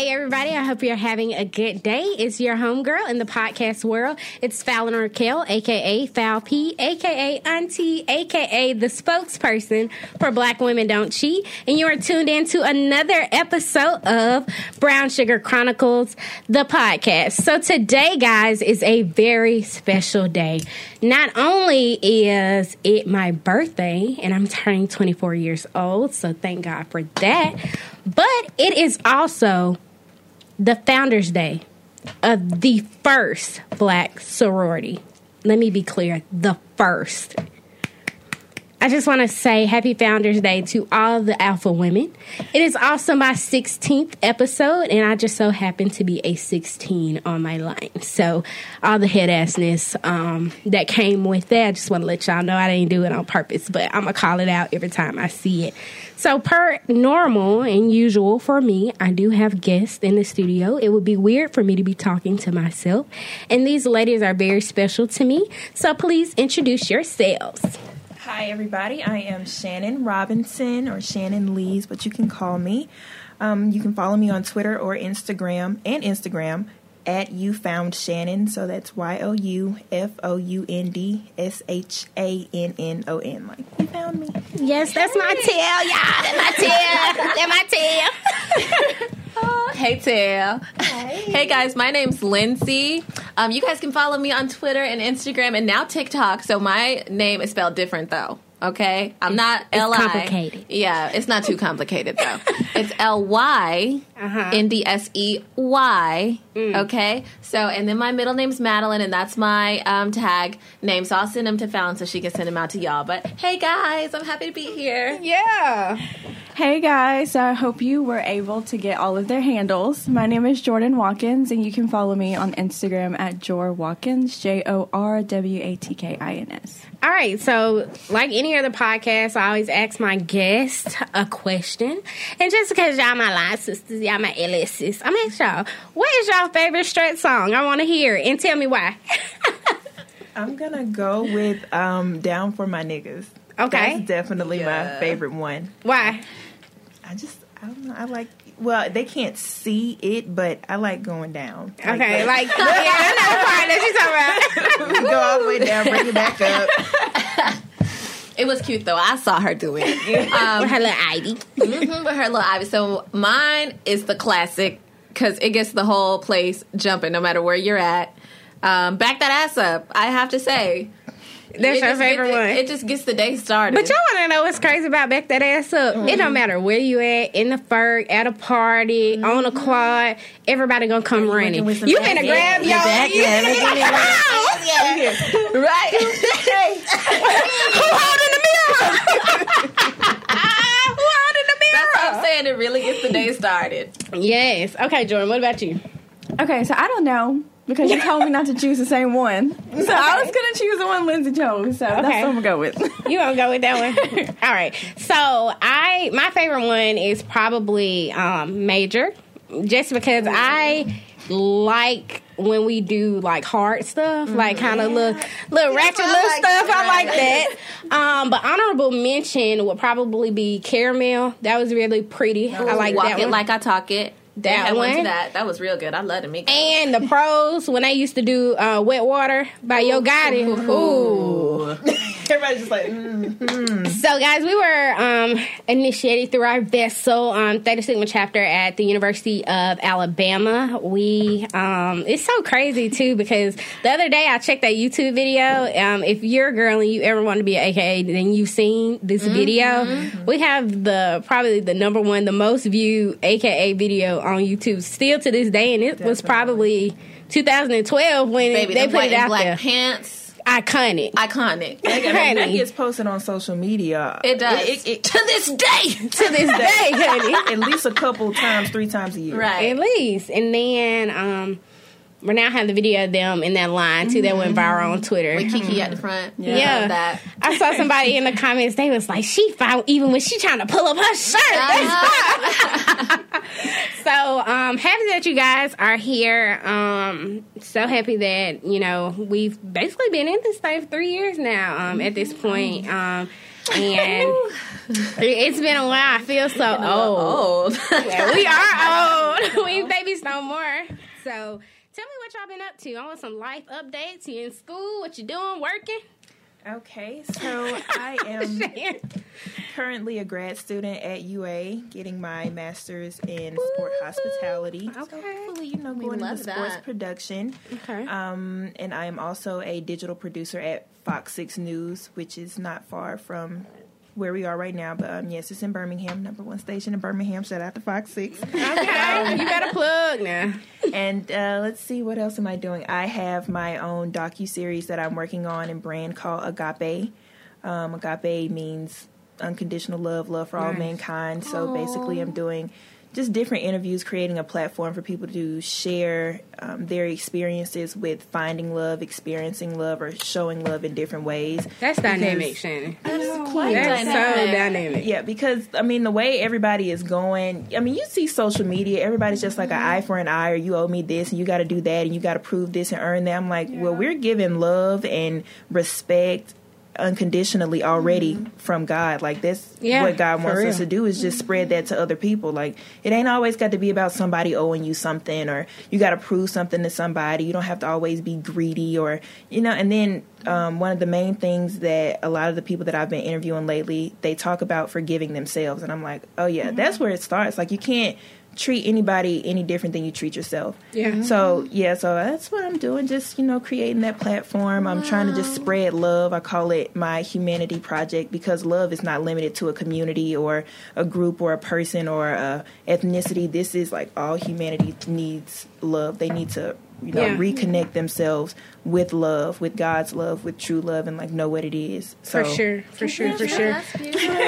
Hey, everybody. I hope you're having a good day. It's your homegirl in the podcast world. It's Fallon Raquel, aka Foul P, aka Auntie, aka the spokesperson for Black Women Don't Cheat. And you are tuned in to another episode of Brown Sugar Chronicles, the podcast. So today, guys, is a very special day. Not only is it my birthday, and I'm turning 24 years old, so thank God for that, but it is also the Founders Day of the first black sorority. Let me be clear the first. I just want to say happy Founders Day to all the alpha women. It is also my 16th episode, and I just so happen to be a 16 on my line. So, all the head assness um, that came with that, I just want to let y'all know I didn't do it on purpose, but I'm going to call it out every time I see it. So, per normal and usual for me, I do have guests in the studio. It would be weird for me to be talking to myself, and these ladies are very special to me. So, please introduce yourselves. Hi, everybody. I am Shannon Robinson, or Shannon Lees, but you can call me. Um, you can follow me on Twitter or Instagram and Instagram at you found Shannon. So that's Y O U F O U N D S H A N N O N. Like you found me. Yes, that's my tail, y'all. That's my tail. That's my tail. Oh, hey, Tail. Hey. hey, guys. My name's Lindsay. Um, you guys can follow me on Twitter and Instagram and now TikTok. So my name is spelled different, though. Okay, I'm not L I. complicated. Yeah, it's not too complicated though. it's L Y Uh-huh. N D S E Y. Okay, so and then my middle name's Madeline, and that's my um, tag name. So I'll send them to Fallon so she can send them out to y'all. But hey, guys, I'm happy to be here. Yeah. Hey guys, I hope you were able to get all of their handles. My name is Jordan Watkins, and you can follow me on Instagram at Jor Watkins, J O R W A T K I N S. All right. So, like any other podcast, I always ask my guest a question. And just because y'all my line sisters, y'all my LSs, I'm ask y'all, what is y'all favorite Stretch song? I want to hear it and tell me why. I'm gonna go with um, "Down for My Niggas." Okay. that's definitely my favorite one. why? I just, I don't know. I like. Well, they can't see it, but I like going down. Okay. that. Like, yeah, I know the part that you talking about. we go all the way down, bring it back up. It was cute though. I saw her do it. Um, With her little Ivy. Mhm, with her little Ivy. So mine is the classic because it gets the whole place jumping no matter where you're at. Um, back that ass up. I have to say. That's It your favorite get- one. It just gets the day started. But y'all want to know what's crazy about back that ass up? It don't mm-hmm. matter where you at, in the Ferg, at a party, mm-hmm. on a quad, everybody gonna come running. You back- finna grab yeah, your, back- you yeah, finna let me get get it your right. Who holding the mirror? Who holding the That's what I'm saying. It really gets the day started. Yes. Okay, Jordan. What about you? Okay, so I don't know because you told me not to choose the same one. So I was gonna choose the one Lindsay chose. So that's what I'm gonna go with. You gonna go with that one? All right. So I my favorite one is probably um, Major, just because I like when we do like hard stuff, like kind of little little ratchet I little like stuff. I like that. Um, but honorable mention would probably be Caramel. That was really pretty. I like Walk that it one. like I talk it. That one that. That was real good. I loved it. Me. and the pros when they used to do uh, wet water by Yo Gotti. Ooh. Everybody's just like, mm. So, guys, we were um, initiated through our vessel um, Theta Sigma chapter at the University of Alabama. We um, it's so crazy too because the other day I checked that YouTube video. Um, if you're a girl and you ever want to be an AKA, then you've seen this video. We have the probably the number one, the most viewed AKA video on YouTube still to this day, and it was probably 2012 when Baby, they the put it out black there. pants. Iconic. Iconic. that Honey. gets posted on social media. It does. It- it- to this day. to this day, honey. at least a couple times, three times a year. Right. At least. And then um we now have the video of them in that line too that went viral on Twitter. With Kiki at the front. Yeah. I that. I saw somebody in the comments. They was like, "She found even when she trying to pull up her shirt." Uh-huh. so um, happy that you guys are here. Um, so happy that you know we've basically been in this thing for three years now. Um, at this point, um, and It's been a while. I feel so old. Old. Yeah, we are old. we babies no more. So tell me what y'all been up to. I want some life updates. You in school? What you doing? Working? Okay, so I am currently a grad student at UA, getting my master's in sport hospitality. So Okay. hopefully, you know, going into sports that. production. okay. Um, and I am also a digital producer at Fox Six News, which is not far from where we are right now. But um, yes, it's in Birmingham, number one station in Birmingham. Shout out to Fox Six. okay. you got a plug now. and uh, let's see, what else am I doing? I have my own docu series that I'm working on and brand called Agape. Um, agape means unconditional love, love for all Nice. mankind. So basically, I'm doing just different interviews, creating a platform for people to share um, their experiences with finding love, experiencing love, or showing love in different ways. That's dynamic, Because- Shannon. Quite That's so dynamic. dynamic. Yeah, because I mean the way everybody is going. I mean, you see social media. Everybody's just like an eye for an eye, or you owe me this, and you got to do that, and you got to prove this and earn that. I'm like, well, we're giving love and respect unconditionally already from God. Like that's Yeah, what God wants us to do is just spread that to other people. Like it ain't always got to be about somebody owing you something or you got to prove something to somebody. You don't have to always be greedy or you know. And then um, one of the main things that a lot of the people that I've been interviewing lately they talk about forgiving themselves, and I'm like, oh yeah, that's where it starts. Like you can't treat anybody any different than you treat yourself. Yeah. So yeah, so that's what I'm doing. Just you know, creating that platform. I'm trying to just spread love. I call it my humanity project because love is not limited to a community or a group or a person or a ethnicity. This is like all humanity needs love. They need to you know Yeah. reconnect themselves with love, with God's love, with true love, and like know what it is. So For sure. For sure. For sure. That's beautiful. you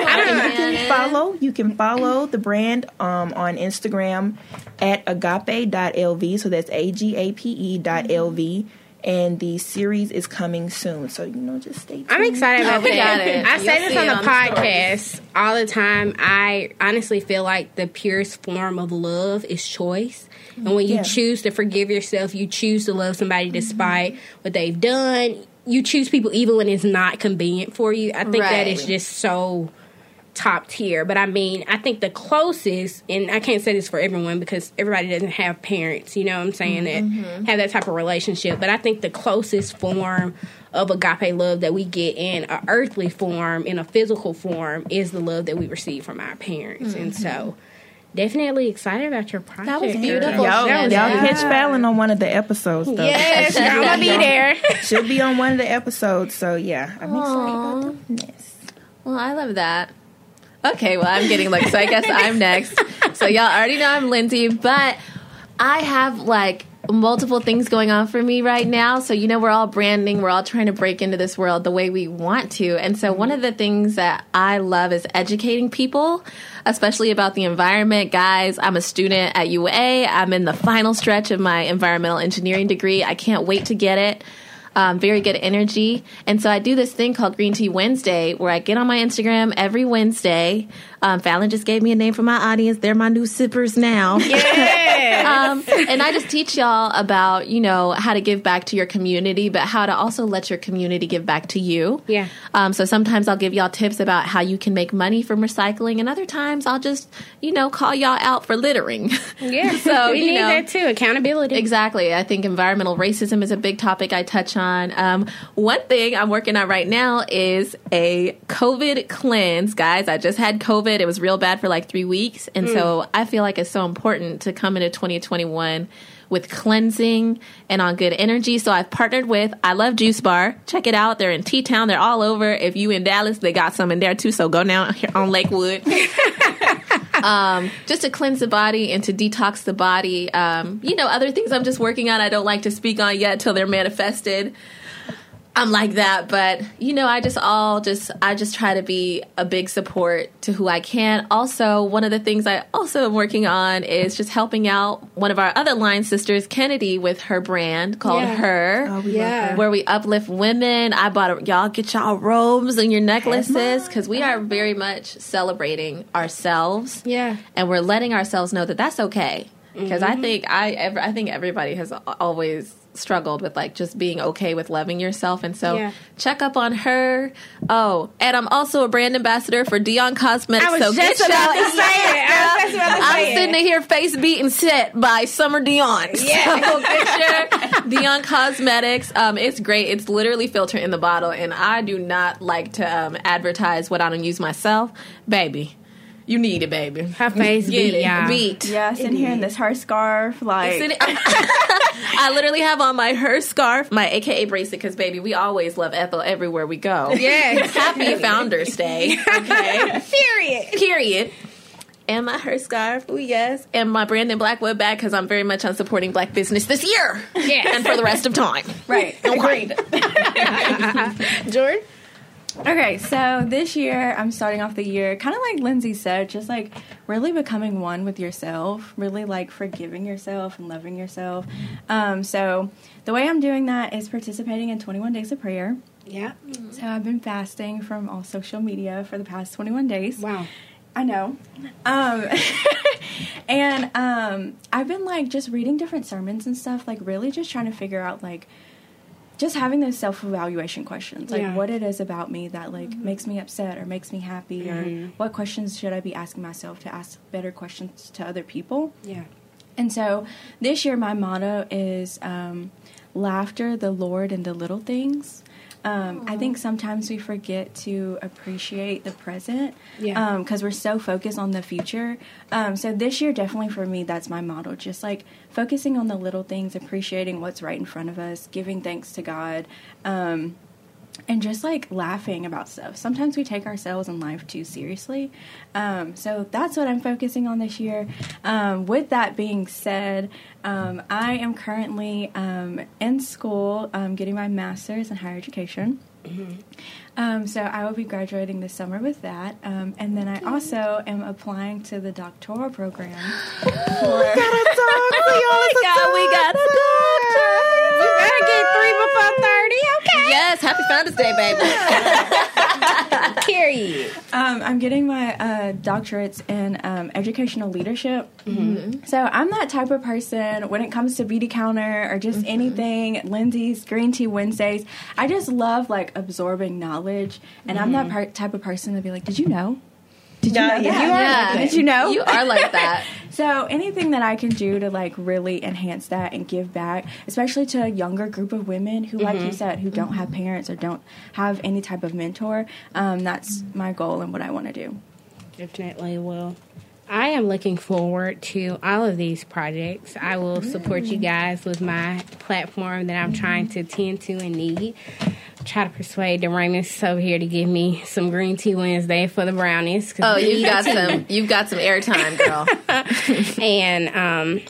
can follow you can follow the brand um, on Instagram at agape.lv so that's a-g-a-p-e dot lv and the series is coming soon so you know just stay tuned I'm excited about that. got it. I say this on the on the podcast all the time. I honestly feel like the purest form of love is choice. And when you Yeah. choose to forgive yourself, you choose to love somebody mm-hmm. despite what they've done. You choose people even when it's not convenient for you. I think that Right. is just so top tier. But I mean, I think the closest, and I can't say this for everyone because everybody doesn't have parents, you know what I'm saying, that mm-hmm. Mm-hmm. have that type of relationship. But I think the closest form of agape love that we get in a earthly form, in a physical form, is the love that we receive from our parents. And mm-hmm. so definitely excited about your project. That was beautiful, y'all, y'all Shannon. catch Fallon on one of the episodes though Yes, girl, I'm gonna be there. she'll be on one of the episodes so yeah i'm excited about doing this Well, I love that. Okay, well, I'm getting like, so I guess I'm next. So y'all already know I'm Lindsay, but I have like multiple things going on for me right now. So, you know, we're all branding, we're all trying to break into this world the way we want to. And so, one of the things that I love is educating people, especially about the environment. Guys, I'm a student at UA, I'm in the final stretch of my environmental engineering degree. I can't wait to get it um, very good energy. And so I do this thing called Green Tea Wednesday where I get on my Instagram every Wednesday. Um, Fallon just gave me a name for my audience. They're my new sippers now. um, and I just teach y'all about, you know, how to give back to your community, but how to also let your community give back to you. Yeah. Um, so sometimes I'll give y'all tips about how you can make money from recycling, and other times I'll just, you know, call y'all out for littering. Yeah, So, we you need know. that too. Accountability. Exactly. I think environmental racism is a big topic I touch on. Um, one thing I'm working on right now is a COVID cleanse. Guys, I just had COVID. It was real bad for like three weeks. And so I feel like it's so important to come into 2021 with cleansing and on good energy. So I've partnered with I Love Juice Bar. Check it out. They're in T Town. They're all over. If you in Dallas, they got some in there too. So go down here on Lakewood. um, just to cleanse the body and to detox the body. Um, you know, other things I'm just working on. I don't like to speak on yet till they're manifested. I'm like that, but you know, I just all just I just try to be a big support to who I can. Also, one of the things I also am working on is just helping out one of our other line sisters, Kennedy, with her brand called Yeah. Her oh, we Yeah. her. where we uplift women. I bought a, y'all get y'all robes and your necklaces because we are very much celebrating ourselves. Yeah. and we're letting ourselves know that that's okay. Because I mm-hmm. think I ever I think everybody has always struggled with like just being okay with loving yourself and so Yeah. check up on her oh and i'm also a brand ambassador for dion cosmetics I was so just get about to say it. I was just about to I'm say sitting it. here face beating set by Summer Dion. Yeah. So get your Dion Cosmetics. Um, it's great. It's literally filtered in the bottle, and I do not like to um, advertise what I don't use myself. Baby, you need it, baby. Her face Get beat, it. y'all. Beat. Yeah, sitting here in this her scarf, like Sitting- I literally have on my her scarf, my AKA bracelet, because baby, we always love Ethel everywhere we go. Yes. Happy Founders Day. Okay. Period. Period. And my her scarf, oh yes, and my Brandon Blackwood bag because I'm very much on supporting black business this year, Yes. and for the rest of time. right. Agreed. Jordan? Okay, so this year I'm starting off the year kind of like Lindsay said, just like really becoming one with yourself, really like forgiving yourself and loving yourself. Um, so the way I'm doing that is participating in 21 days of prayer. Yeah. So I've been fasting from all social media for the past 21 days. Wow. I know. Um, and um, I've been like just reading different sermons and stuff, like really just trying to figure out like just having those self evaluation questions, like Yeah. what it is about me that like makes me upset or makes me happy, or what questions should I be asking myself to ask better questions to other people. Yeah. And so this year, my motto is um, laughter, the Lord, and the little things. Um, I think sometimes we forget to appreciate the present Yeah. because we're so focused on the future. Um, so this year, definitely for me, that's my model. Just like focusing on the little things, appreciating what's right in front of us, giving thanks to God. Um, and just like laughing about stuff. Sometimes we take ourselves and life too seriously. Um, so that's what I'm focusing on this year. Um, with that being said, um, I am currently um, in school um, getting my master's in higher education. Um, so I will be graduating this summer with that, um, and then I also am applying to the doctoral program. For, Oh my God, we got a doctor. You better get three before 30, okay? Yes, happy Founders Day, baby. Period. Um, I'm getting my uh, doctorates in um, educational leadership. So I'm that type of person when it comes to Beautycounter or just anything, Lindsay's Green Tea Wednesdays. I just love like absorbing knowledge, and I'm that par- type of person to be like, "Did you know? Did you Yeah, know yeah. that? You are Yeah. Did you know? You are like that. So anything that I can do to like really enhance that and give back, especially to a younger group of women who, like you said, who don't have parents or don't have any type of mentor, um, that's my goal and what I want to do. Definitely will. I am looking forward to all of these projects. I will support you guys with my platform that I'm trying to tend to and need. Try to persuade the Raymonds over here to give me some green tea Wednesday for the brownies. Oh, you've got some. You've got some airtime, girl. and um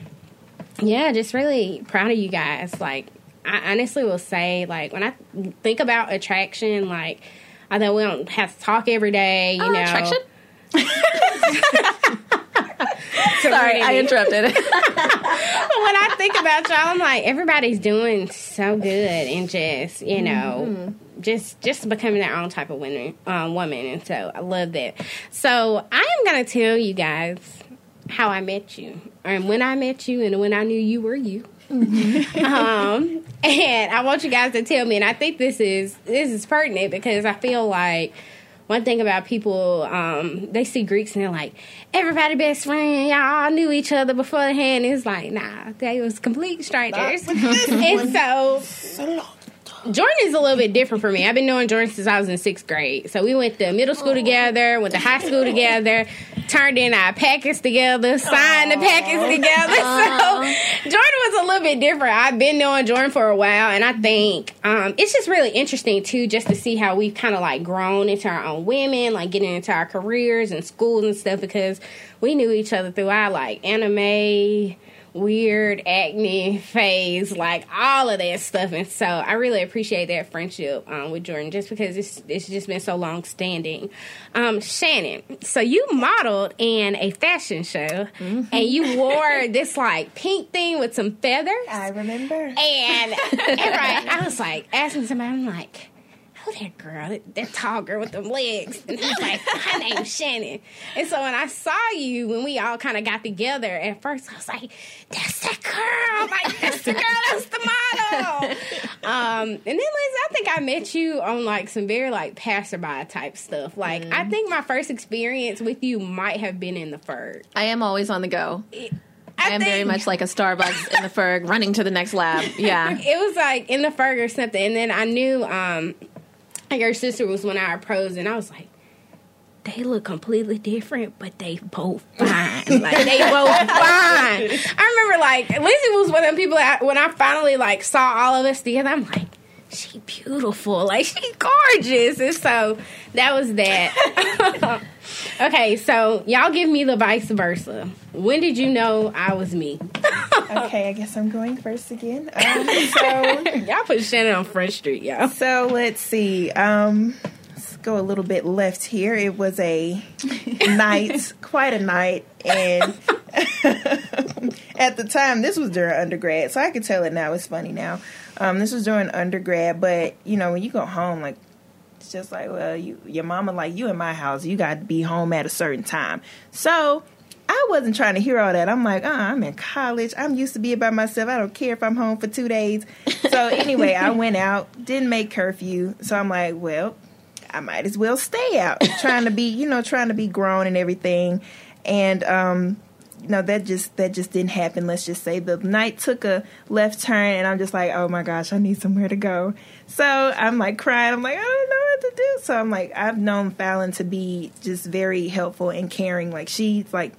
yeah just really proud of you guys like i honestly will say like when i think about attraction like although we don't have to talk every day you Oh, know attraction? Sorry, I interrupted. when I think about y'all, I'm like, everybody's doing so good and just, you know, Mm-hmm. just just becoming their own type of women, um, woman, and so I love that. So I am gonna tell you guys how I met you, and when I met you, and when I knew you were you. Mm-hmm. um, and I want you guys to tell me, and I think this is this is pertinent because I feel like one thing about people, um, they see Greeks and they're like, everybody best friend, y'all knew each other beforehand. It's like, nah, they was complete strangers. and so Jordan is a little bit different for me. I've been knowing Jordan since I was in sixth grade. So we went to middle school together, went to high school together, turned in our packets together, signed the packets together. So Jordan was a little bit different. I've been knowing Jordan for a while, and I think um, it's just really interesting too, just to see how we've kind of like grown into our own women, like getting into our careers and schools and stuff, because we knew each other through our like anime weird acne phase, like all of that stuff. And so I really appreciate that friendship um, with Jordan just because it's, it's just been so long standing. Um, Shannon, so you modeled in a fashion show and you wore this like pink thing with some feathers. I remember. And, and right, I was like asking somebody, I'm like, know that girl, that, that tall girl with them legs. And he's like, her name's Shannon. And so when I saw you, when we all kind of got together, at first I was like, that's that girl. I'm Like, that's the girl, that's the model. Um, and then Liz, I think I met you on like some very like passerby type stuff. Like, I think my first experience with you might have been in the Ferg. I am always on the go. I, I am very much like a Starbucks in the Ferg, running to the next lab. Yeah. it was like in the Ferg or something. And then I knew um your sister was one of our pros, and I was like, they look completely different, but they both fine. like they both fine. I remember like Lizzie was one of them people that when I finally like saw all of us together, I'm like. She beautiful, like she gorgeous, and so that was that. okay, so y'all give me the vice versa. When did you know I was me? Okay, I guess I'm going first again. Um, so, Y'all put Shannon on Front Street, y'all. so let's see. Um, let's go a little bit left here. It was a night, quite a night, and at the time, this was during undergrad, so I can tell it now. It's funny now. Um, this was during undergrad, but you know when you go home, like it's just like, well, you your mama like you in my house, you got to be home at a certain time. So I wasn't trying to hear all that. I'm like, uh, I'm in college. I'm used to being by myself. I don't care if I'm home for two days. So anyway, I went out, didn't make curfew. So I'm like, well, I might as well stay out, trying to be, you know, trying to be grown and everything. And um, no, that just that just didn't happen. Let's just say the night took a left turn, and I'm just like, oh my gosh, I need somewhere to go. So I'm like crying. I'm like, I don't know what to do. So I'm like, I've known Fallon to be just very helpful and caring. Like she's like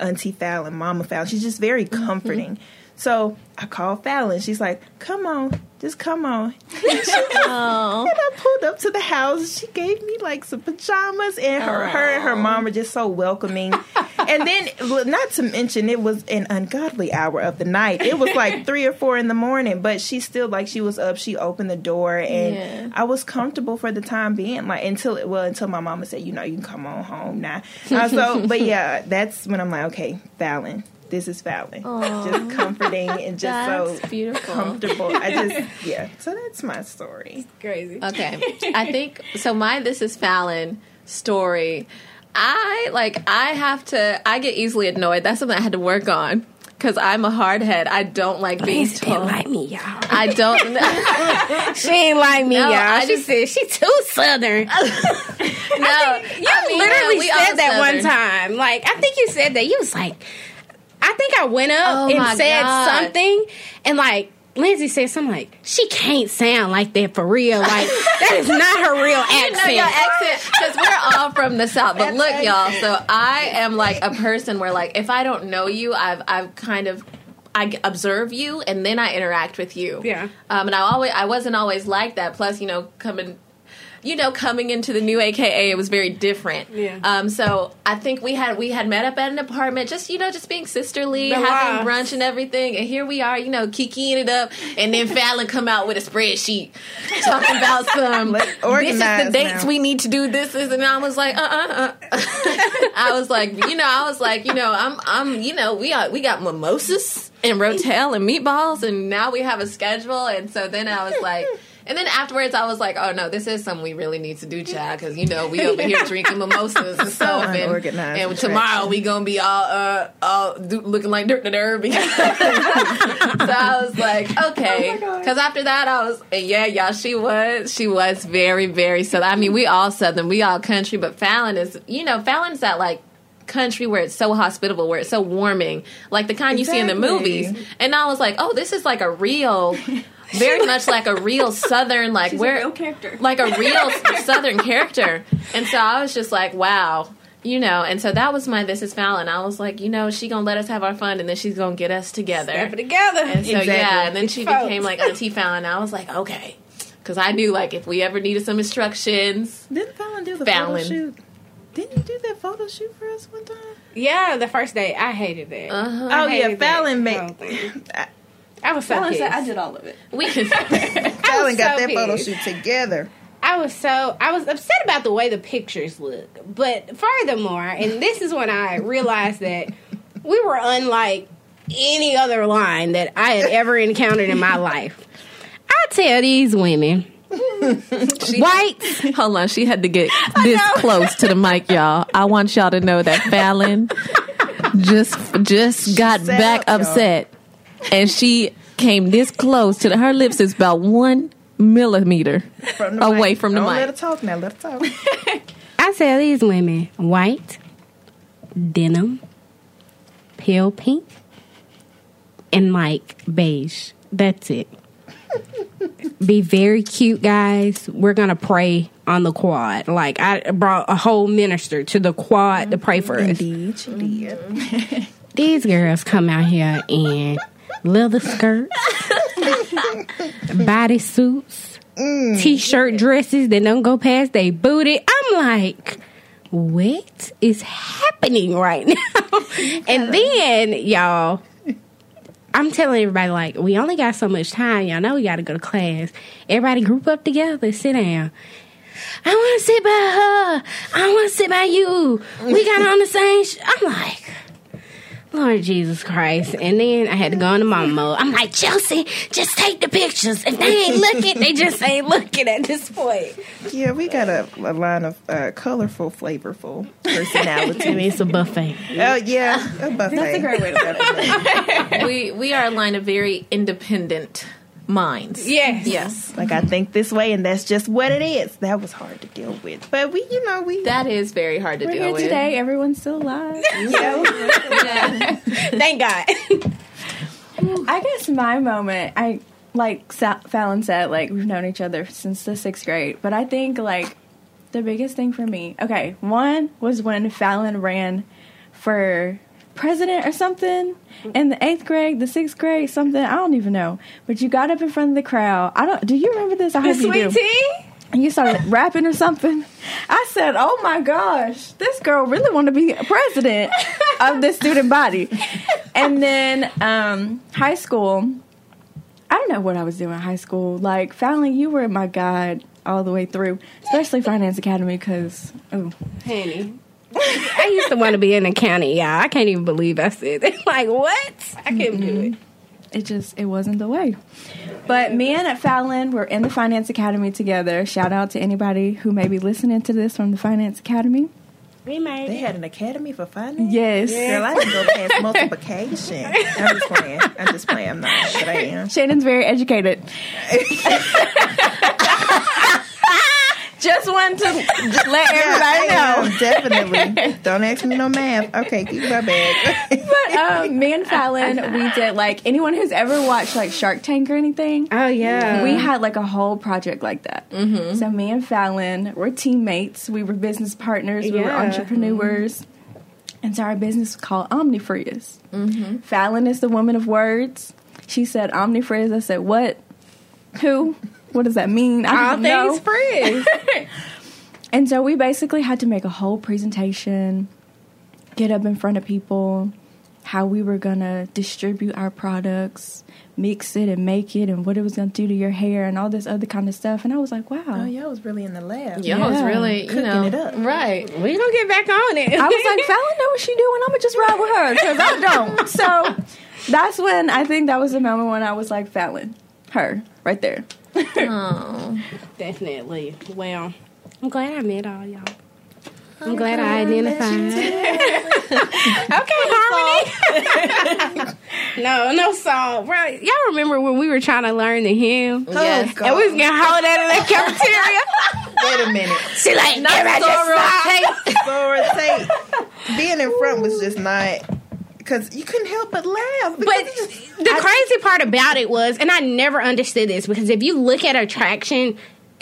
Auntie Fallon, Mama Fallon. She's just very mm-hmm. comforting. So I called Fallon. She's like, come on, just come on. Oh. And I pulled up to the house. She gave me like some pajamas, and her her and her mom were just so welcoming. and then, not to mention, it was an ungodly hour of the night. It was like three or four in the morning, but she still like she was up. She opened the door, and Yeah. I was comfortable for the time being. Like until well, until my mama said, you know, you can come on home now. Uh, so, but yeah, that's when I'm like, okay, Fallon. This is Fallon. Just comforting and just That's so beautiful. comfortable. I just yeah. So that's my story. Crazy. Okay. I think so my this is Fallon story. I like I have to I get easily annoyed. That's something I had to work on cuz I'm a hardhead. I don't like being Liz didn't told. like me, y'all. I don't She ain't like me, No, y'all. I she just- said she too southern. No. You I mean, literally yeah, said that one time. Like I think you said that. You was like, I think I went up Oh and said God. something, and like Lindsay said something like, she can't sound like that for real. Like that is not her real You know your accent. accent because we're all from the south. But look, y'all. So I am like a person where, like, if I don't know you, I've I've kind of I observe you and then I interact with you. Yeah. Um, and I always I wasn't always like that. Plus, you know, coming. You know, coming into the new AKA, it was very different. Yeah. Um. So I think we had we had met up at an apartment, just you know, just being sisterly, The having vibes. brunch and everything. And here we are, you know, kikiing it up. And then Fallon come out with a spreadsheet talking about some this is the dates now. we need to do this is and I was like uh uh uh I was like you know I was like you know I'm I'm you know we got we got mimosas and rotel and meatballs and now we have a schedule and so then I was like and then afterwards I was like oh no this is something we really need to do Chad because you know we over here drinking mimosas and stuff and, and tomorrow we gonna be all uh all do, looking like dirt to derby so I was like okay. Oh because after that I was and yeah y'all she was she was very very southern I mean we all southern we all country but Fallon is you know Fallon's that like country where it's so hospitable where it's so warming like the kind you see in the movies. And I was like oh this is like a real very much like a real southern like She's where a real character. like a real southern character and so i was just like wow you know and so that was my this is fallon i was like you know she gonna let us have our fun and then she's gonna get us together Step it together. and so Exactly. yeah and then It's she folks. became like auntie fallon i was like okay because i knew like if we ever needed some instructions Didn't Fallon do the Fallon. photo shoot? Didn't you do that photo shoot for us one time? yeah, the first day I hated that. uh-huh Oh yeah, hated that Fallon made. Thing. I was so Fallon pissed. said I did all of it. we can Fallon got so that photo shoot together. I was so I was upset about the way the pictures look. But furthermore, and this is when I realized that we were unlike any other line that I had ever encountered in my life. I tell these women White. Hold on, she had to get this close to the mic, y'all. I want y'all to know that Fallon just just got Set back up, y'all. Upset, and she came this close to the, her lips is about one millimeter From the away mic. from the Don't mic. let her talk now. Let her talk. I tell these women white, denim, pale pink, and like beige. That's it. Be very cute, guys. We're gonna pray on the quad. Like I brought a whole minister to the quad to pray for us. Indeed, she did. These girls come out here in leather skirts, body suits, mm. t-shirt dresses that don't go past they booty. I'm like, what is happening right now? and then y'all, I'm telling everybody like, we only got so much time. Y'all know we got to go to class. Everybody group up together, sit down. I want to sit by her. I want to sit by you. We got on the same. Sh-. I'm like. Lord Jesus Christ. And then I had to go into mom mode. I'm like, Chelsea, just take the pictures. If they ain't looking, they just ain't looking at this point. Yeah, we got a, a line of uh, colorful, flavorful personality. It's a buffet. oh yeah, a buffet. That's a great way to put it. we we are a line of very independent minds. Yes. Yes. Like I think this way, and that's just what it is. That was hard to deal with, but we, you know, we. That is very hard to We're deal here with. today. Everyone's still alive. Yeah. Thank God. I guess my moment, I like Sa- Fallon said, like we've known each other since the sixth grade. But I think like the biggest thing for me, okay, one was when Fallon ran for president or something in the eighth grade, the sixth grade, something I don't even know. But you got up in front of the crowd. I don't. Do you remember this? I hope you do. tea? And you started rapping or something. I said, "Oh my gosh, this girl really want to be president of this student body." And then um, high school, I don't know what I was doing in high school. Like, Fallon, you were my guide all the way through, especially Finance Academy, because oh, Honey. I used to want to be in accounting, y'all. I can't even believe I said that. Like, what? I couldn't do it. Mm-hmm. it just it wasn't the way. But me and Fallon were in the Finance Academy together. Shout out to anybody who may be listening to this from the Finance Academy. We made They it. had an academy for finance. Yes. Girl, I didn't go past multiplication. I'm just playing. I'm just playing. I'm not, but I am. Shannon's very educated. Just wanted to let everybody know. Am, definitely. Don't ask me no math. Okay, keep my bag. But um, me and Fallon, we did like anyone who's ever watched like Shark Tank or anything. Oh, yeah. We had like a whole project like that. Mm-hmm. So me and Fallon were teammates. We were business partners. We were Yeah. entrepreneurs. And so our business was called Omnifrizz. Mm-hmm. Fallon is the woman of words. She said Omnifrizz. I said what? Who? What does that mean? I all don't know. things free. And so we basically had to make a whole presentation, get up in front of people, how we were gonna distribute our products, mix it and make it, and what it was gonna do to your hair and all this other kind of stuff. And I was like, wow. Oh, y'all was really in the lab. Y'all was really, you Cooking know, it up. right. we gonna get back on it. I was like, Fallon know what she doing. I'm gonna just ride with her because I don't. So that's when I think that was the moment when I was like, Fallon, her right there. Oh. Definitely. Well, I'm glad I met all y'all. I'm glad I identified. okay, Harmony. no, no song. Bro, y'all remember when we were trying to learn the hymn? Oh, yes. God. And we was getting hollered that in that cafeteria. Wait a minute. she like, everybody just stop. Soror Tate. Being in front was just not because you couldn't help but laugh. But because it just- the crazy part about it was, and I never understood this because if you look at attraction,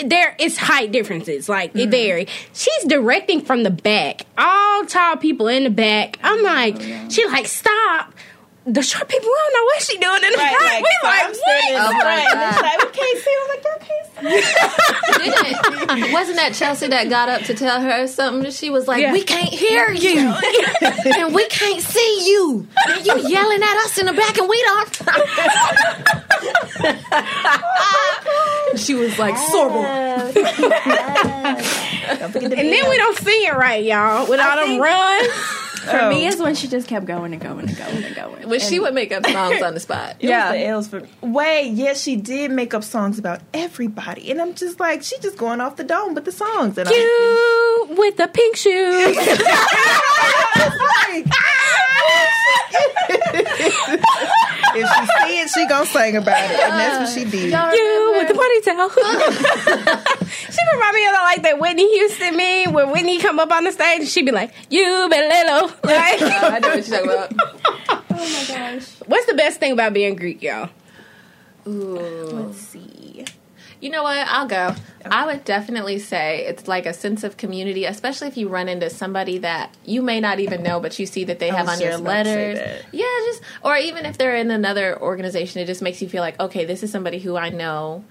there is height differences. Like Mm-hmm. it vary. She's directing from the back. All tall people in the back. I'm like, she like stop. The short people, we don't know what she doing in the Right, front. like, we so like, I'm standing in Oh my front, and it's like, we can't see. I'm like, y'all can't see. Didn't, wasn't that Chelsea that got up to tell her something? She was like, Yeah. "We can't hear you, and we can't see you. And you yelling at us in the back, and we don't." she was like, oh "Sorbo." Don't and then we don't see it right, y'all. With all them runs. For Oh. me, is when she just kept going and going and going and going. When she would make up songs on the spot. It Yeah. was the L's for me. wait. Yes, she did make up songs about everybody, and I'm just like, she's just going off the dome with the songs. And You with the pink shoes. if she see it, she gonna sing about it, and that's what she did. you with the ponytail. she remind me of the, like that Whitney Houston meme where Whitney come up on the stage and she be like, "You been little." Like, I know what you're talking about. oh my gosh. what's the best thing about being Greek, y'all? Ooh. Let's see. You know what? I'll go. I would definitely say it's like a sense of community, especially if you run into somebody that you may not even know, but you see that they I have on your just about to say letters. Yeah, just or even if they're in another organization, it just makes you feel like, okay, this is somebody who I know.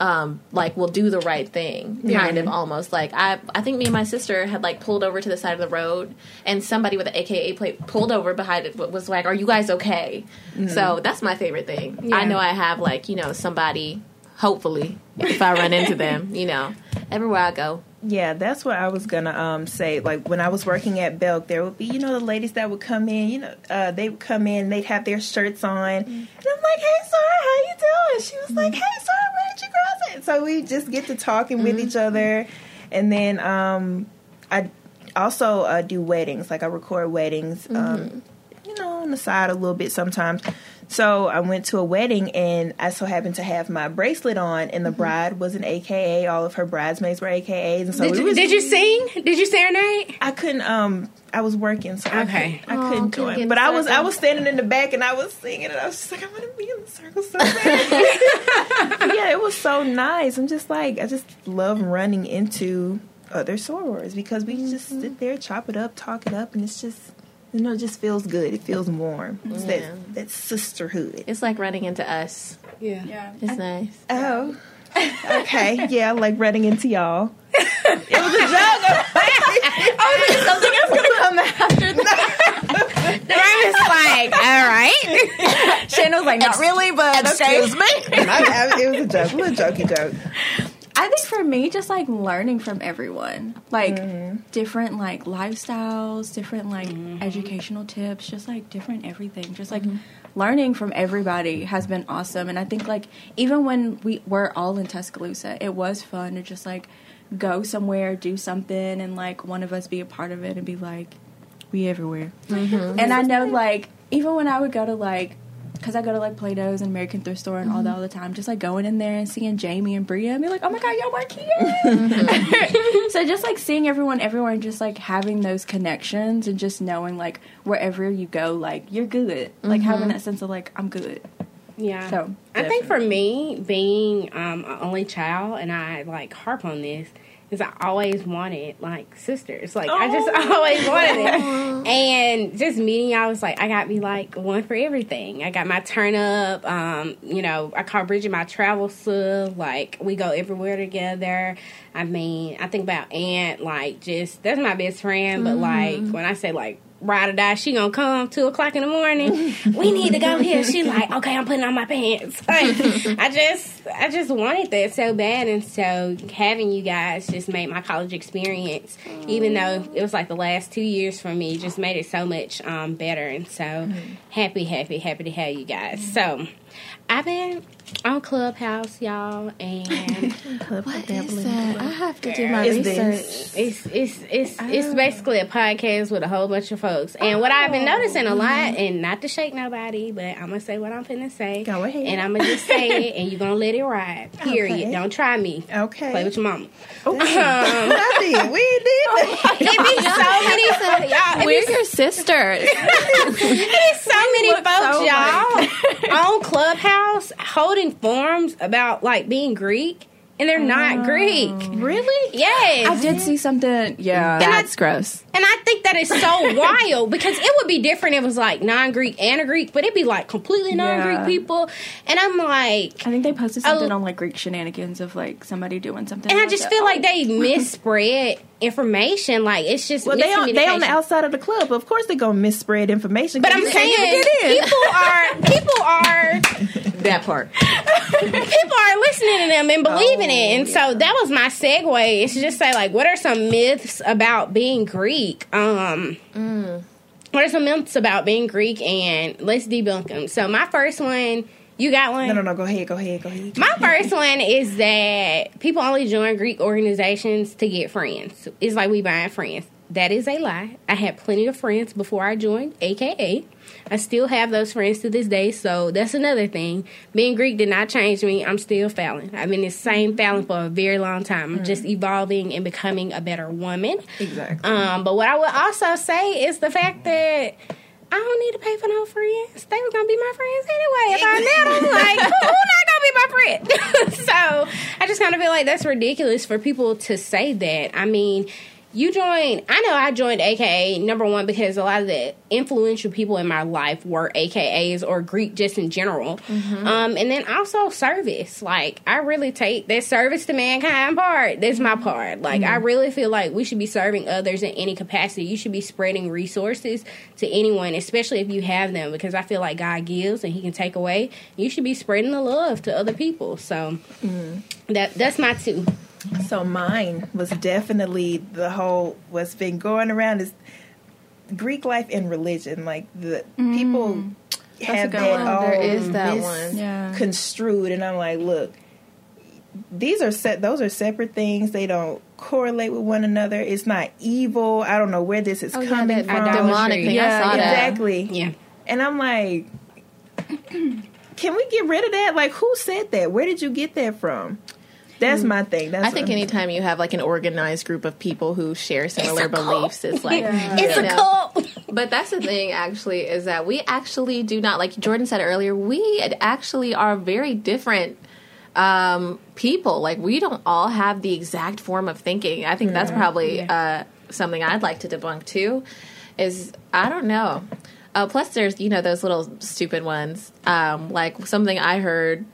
Um, like will do the right thing, kind of almost like I. I think me and my sister had like pulled over to the side of the road, and somebody with an AKA plate pulled over behind it. Was like, "Are you guys okay?" So that's my favorite thing. Yeah. I know I have like you know somebody. Hopefully, if I run into them, you know, everywhere I go. Yeah, that's what I was gonna um say. Like when I was working at Belk, there would be you know the ladies that would come in. You know, uh, they would come in, they'd have their shirts on, and I'm like, "Hey, Sarah, how you doing?" She was like, "Hey, Sarah, where did you cross it?" So we just get to talking with each other, and then um, I also uh, do weddings. Like I record weddings. Um, you know, on the side a little bit sometimes. So I went to a wedding and I so happened to have my bracelet on, and the bride was an AKA. All of her bridesmaids were AKAs, and so Did we you, was, did you sing? Did you serenade? I couldn't. Um, I was working, so Okay. I, couldn't- I Oh, couldn't couldn't join. But I was I was standing in the back and I was singing, and I was just like, I want to be in the circle so bad. Yeah, it was so nice. I'm just like, I just love running into other sorors because we just Mm-hmm. sit there, chop it up, talk it up, and it's just. You know, it just feels good. It feels warm. It's Yeah. that, that sisterhood. It's like running into us. Yeah. Yeah. It's nice. Oh, okay. Yeah, like running into y'all. It was a joke. Oh, something else gonna come after that. I was like, all right. Shannon was like, not really, but Excuse me. I- I- it was a joke. It was a jokey joke. I think for me, just like learning from everyone, like different like lifestyles, different like mm-hmm. educational tips, just like different everything, just like learning from everybody has been awesome. And I think like even when we were all in Tuscaloosa, it was fun to just like go somewhere, do something, and like one of us be a part of it and be like, we everywhere. And I know like even when I would go to like because I go to like Plato's and American Thrift Store and all that mm-hmm. all the time, just like going in there and seeing Jamie and Bria and be like, oh my god, y'all work here. Mm-hmm. so just like seeing everyone everywhere and just like having those connections and just knowing like wherever you go, like you're good. Like having mm-hmm. that sense of like I'm good. Yeah. So, I think for me, being um, an only child, and I like harp on this, is I always wanted like sisters. Like I just always wanted it, and just meeting y'all was like I got me like one for everything. I got my turn up. Um, you know, I call Bridget my travel sub. Like we go everywhere together. I mean, I think about Aunt. Like just that's my best friend. But like when I say like ride or die, she gonna come two o'clock in the morning. we need to go here. She like, okay, I'm putting on my pants. Like, I just, I just wanted that so bad, and so having you guys just made my college experience, even though it was like the last two years for me, just made it so much um, better. And so happy, happy, happy to have you guys. So. I've been on Clubhouse, y'all, and What is that? I have to do my Is research. this- it's it's it's it's basically a podcast with a whole bunch of folks. And what I've been noticing a lot, oh. and not to shake nobody, but I'm gonna say what I'm finna say, Go ahead. and I'm gonna just say it, and you're gonna let it ride. Period. Okay. Don't try me. Okay. Play with your mama. Um, I did. We did that. It be so many, y'all. It We're be your sisters. It is so many look folks, so y'all, on Clubhouse holding forums about like being Greek, and they're not oh. Greek. really? Yes, I did see something. Yeah. That's gross. And I think that is so wild because it would be different if it was like non Greek and a Greek, but it'd be like completely non Greek Yeah. people. And I'm like, I think they posted something Oh. on like Greek shenanigans of like somebody doing something. and I just like, feel oh. like they misspread information. Like it's just Well, they on, they on the outside of the club. Of course, they're gonna misspread information. But I'm you can't saying even get in. people are people are That part. people are listening to them and believing it. Oh, And so that was my segue. Is to just say like, what are some myths about being Greek? Um, what are some myths about being Greek, and let's debunk them. So my first one, you got one. No, no, no. Go ahead. Go ahead. Go ahead. My first one is that people only join Greek organizations to get friends. It's like we buying friends. That is a lie. I had plenty of friends before I joined, aka I still have those friends to this day. So that's another thing. Being Greek did not change me. I'm still Fallon. I've been the same Fallon for a very long time. I'm just evolving and becoming a better woman. Exactly. Um, but what I would also say is the fact that I don't need to pay for no friends. They were gonna be my friends anyway. If I met them, like who, who not gonna be my friend? so I just kind of feel like that's ridiculous for people to say that. I mean. You joined. I know I joined AKA number one because a lot of the influential people in my life were AKAs or Greek just in general. Mm-hmm. Um, and then also service. Like I really take that service to mankind part. That's my part. Like I mm-hmm. really feel like we should be serving others in any capacity. You should be spreading resources to anyone, especially if you have them, because I feel like God gives and He can take away. You should be spreading the love to other people. So mm-hmm. that that's my two. So mine was definitely the whole what's been going around is Greek life and religion. Like the mm. people have that one. all There is that mis- one. Yeah. construed, and I'm like, look, these are set. Those are separate things. They don't correlate with one another. It's not evil. I don't know where this is Oh, yeah, coming that from. demonic thing. I Yeah, saw that. Exactly. Yeah. And I'm like, can we get rid of that? Like, who said that? Where did you get that from? That's my thing. That's I think what- anytime you have like an organized group of people who share similar beliefs, it's like It's you a know. cult. But that's the thing, actually, is that we actually do not, like Jordan said earlier, we actually are very different um, people. Like, we don't all have the exact form of thinking. I think that's probably uh, something I'd like to debunk too. Is I don't know. Uh, plus, there's you know those little stupid ones. Um, like something I heard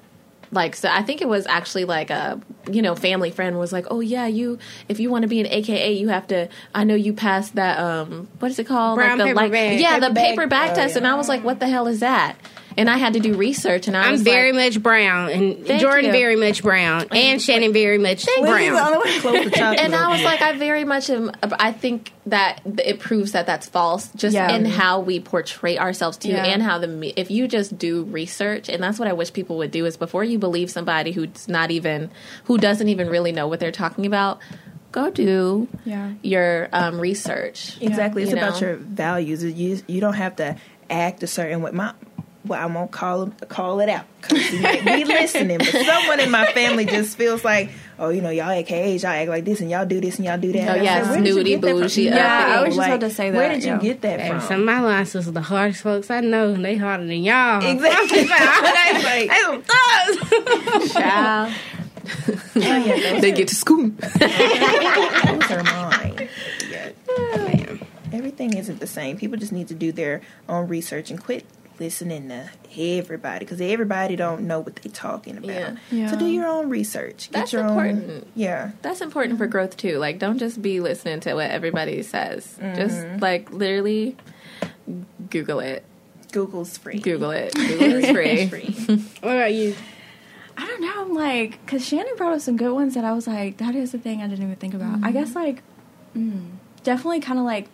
like so i think it was actually like a you know family friend was like oh yeah you if you want to be an aka you have to i know you passed that um what is it called Brown like the paper like bag. yeah the Paper bag. paper bag Oh, test and i was like what the hell is that and i had to do research and i I'm was very like, much brown, and Thank Jordan you. very much brown, and Shannon very much brown. close the chocolate. and I was like, I very much am. I think that it proves that that's false, just Yeah. in how we portray ourselves too, Yeah. and how the me- if you just do research, and that's what I wish people would do is before you believe somebody who's not even who doesn't even really know what they're talking about, go do Yeah. your um, research. exactly. It's You about know? your values. You you don't have to act a certain way. My well, I won't call call it out because he might be listening. But someone in my family just feels like, oh, you know, y'all AKAs, y'all act like this, and y'all do this, and y'all do that. Oh, And yeah, said, where did you snooty get bougie Yeah. I was just like, about to say that. Where that, did you yeah. get that Hey, from? some of my lines is the hardest folks I know. They harder than y'all. Exactly. Like, They some thugs. Child. oh, yeah, those they get to school. those are mine. Yeah. Man, everything isn't the same. People just need to do their own research and quit listening to everybody because everybody don't know what they're talking about. Yeah. Yeah. So do your own research. Get That's your important. own. Yeah. That's important for growth too. Like, don't just be listening to what everybody says. Just Mm-hmm. like literally Google it. Google's free. Google it. Google is free. free. What about you? I don't know. I'm like, because Shannon brought up some good ones that I was like, that is the thing I didn't even think about. I guess, like, mm, definitely kind of like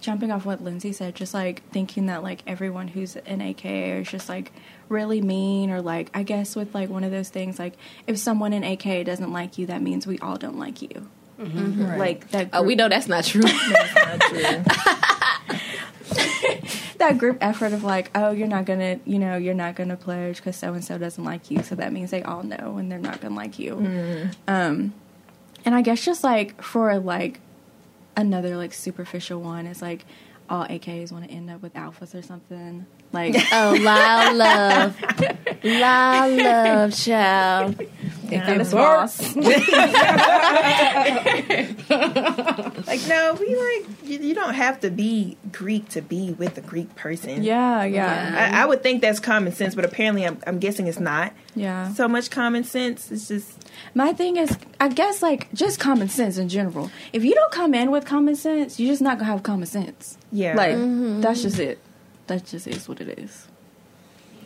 jumping off what Lindsay said, just like thinking that, like, everyone who's an AKA is just like really mean, or like, I guess with like one of those things, like, if someone in AKA doesn't like you, that means we all don't like you. Right. Like, that Oh, we know that's not true. That's not true. that group effort of like, oh, you're not gonna, you know, you're not gonna pledge because so and so doesn't like you, so that means they all know and they're not gonna like you. Mm-hmm. Um, and I guess just like for like another like superficial one is like all AKs want to end up with alphas or something. Like, oh, la love, la love, child. Yeah, Dennis but- Ross. like no, we like you, you don't have to be Greek to be with a Greek person. yeah, yeah, I, I would think that's common sense, but apparently I'm, I'm guessing it's not yeah. so much common sense. It's just My thing is, I guess like just common sense in general. If you don't come in with common sense, you're just not gonna have common sense. yeah. Like mm-hmm. that's just it. That just is what it is.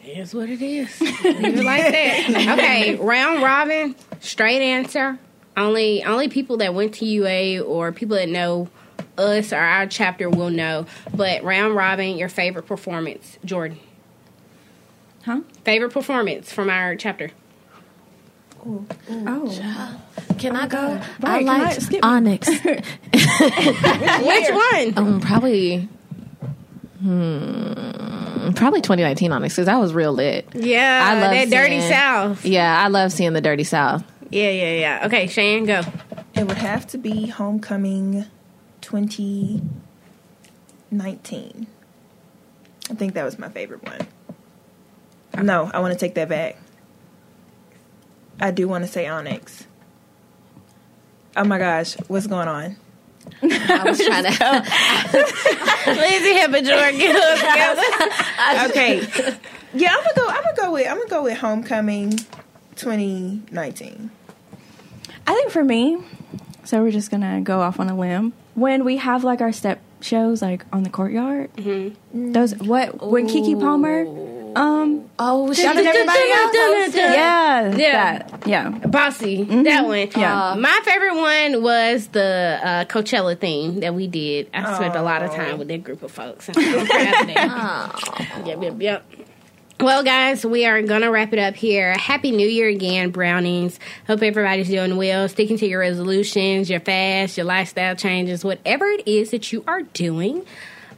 It is what it is. Leave it like that. Okay, round robin, straight answer. Only only people that went to UA or people that know us or our chapter will know. But round robin, your favorite performance, Jordan. Huh? Favorite performance from our chapter. Oh. Can I go? Right, I can I Onyx. Which one? um, probably. Hmm, probably 2019 Onyx because that was real lit. Yeah, I love that dirty south. Yeah, I love seeing the Dirty South. Yeah, yeah, yeah. Okay, Shane, go. It would have to be Homecoming 2019. I think that was my favorite one. No, I want to take that back. I do want to say Onyx. Oh my gosh, what's going on? I was trying to. Lindsay Hip and Jordan get us together. Okay. Yeah, I'm gonna go. I'm gonna go with. I'm gonna go with Homecoming 2019. I think for me, so we're just gonna go off on a limb. When we have like our step shows, like on the courtyard, mm-hmm. those what when Keke Palmer, um, Oh, Y'all everybody else? yeah, Yeah. that, yeah, Bossy, that one. Yeah. Uh, my favorite one was the uh, Coachella theme that we did. I spent a lot of time with that group of folks. I'm proud of them. Yep, yep, yep. Well, guys, we are going to wrap it up here. Happy New Year again, Brownings. Hope everybody's doing well, sticking to your resolutions, your fast, your lifestyle changes, whatever it is that you are doing.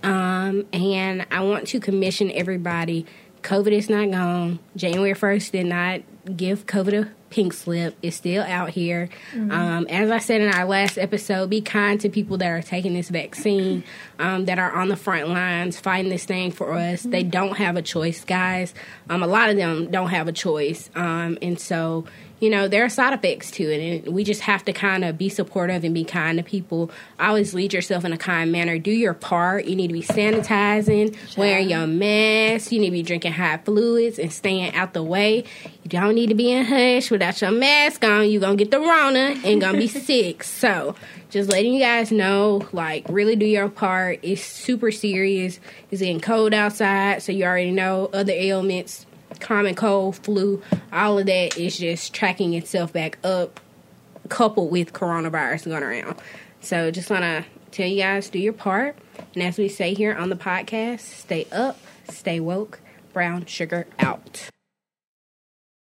Um, and I want to commission everybody. COVID is not gone. January 1st did not give COVID a pink slip. It's still out here. Um, as I said in our last episode, be kind to people that are taking this vaccine, um, that are on the front lines fighting this thing for us. They don't have a choice, guys. Um, a lot of them don't have a choice. Um, and so, you know, there are side effects to it, and we just have to kind of be supportive and be kind to people. Always lead yourself in a kind manner. Do your part. You need to be sanitizing, wearing your mask. You need to be drinking hot fluids and staying out the way. You don't need to be in hush without your mask on. You're going to get the Rona and going to be sick. So, just letting you guys know, like, really do your part. It's super serious. It's getting cold outside, so you already know other ailments common cold, flu, all of that is just tracking itself back up, coupled with coronavirus going around. So just want to tell you guys, do your part. And as we say here on the podcast, stay up, stay woke. Brown sugar out.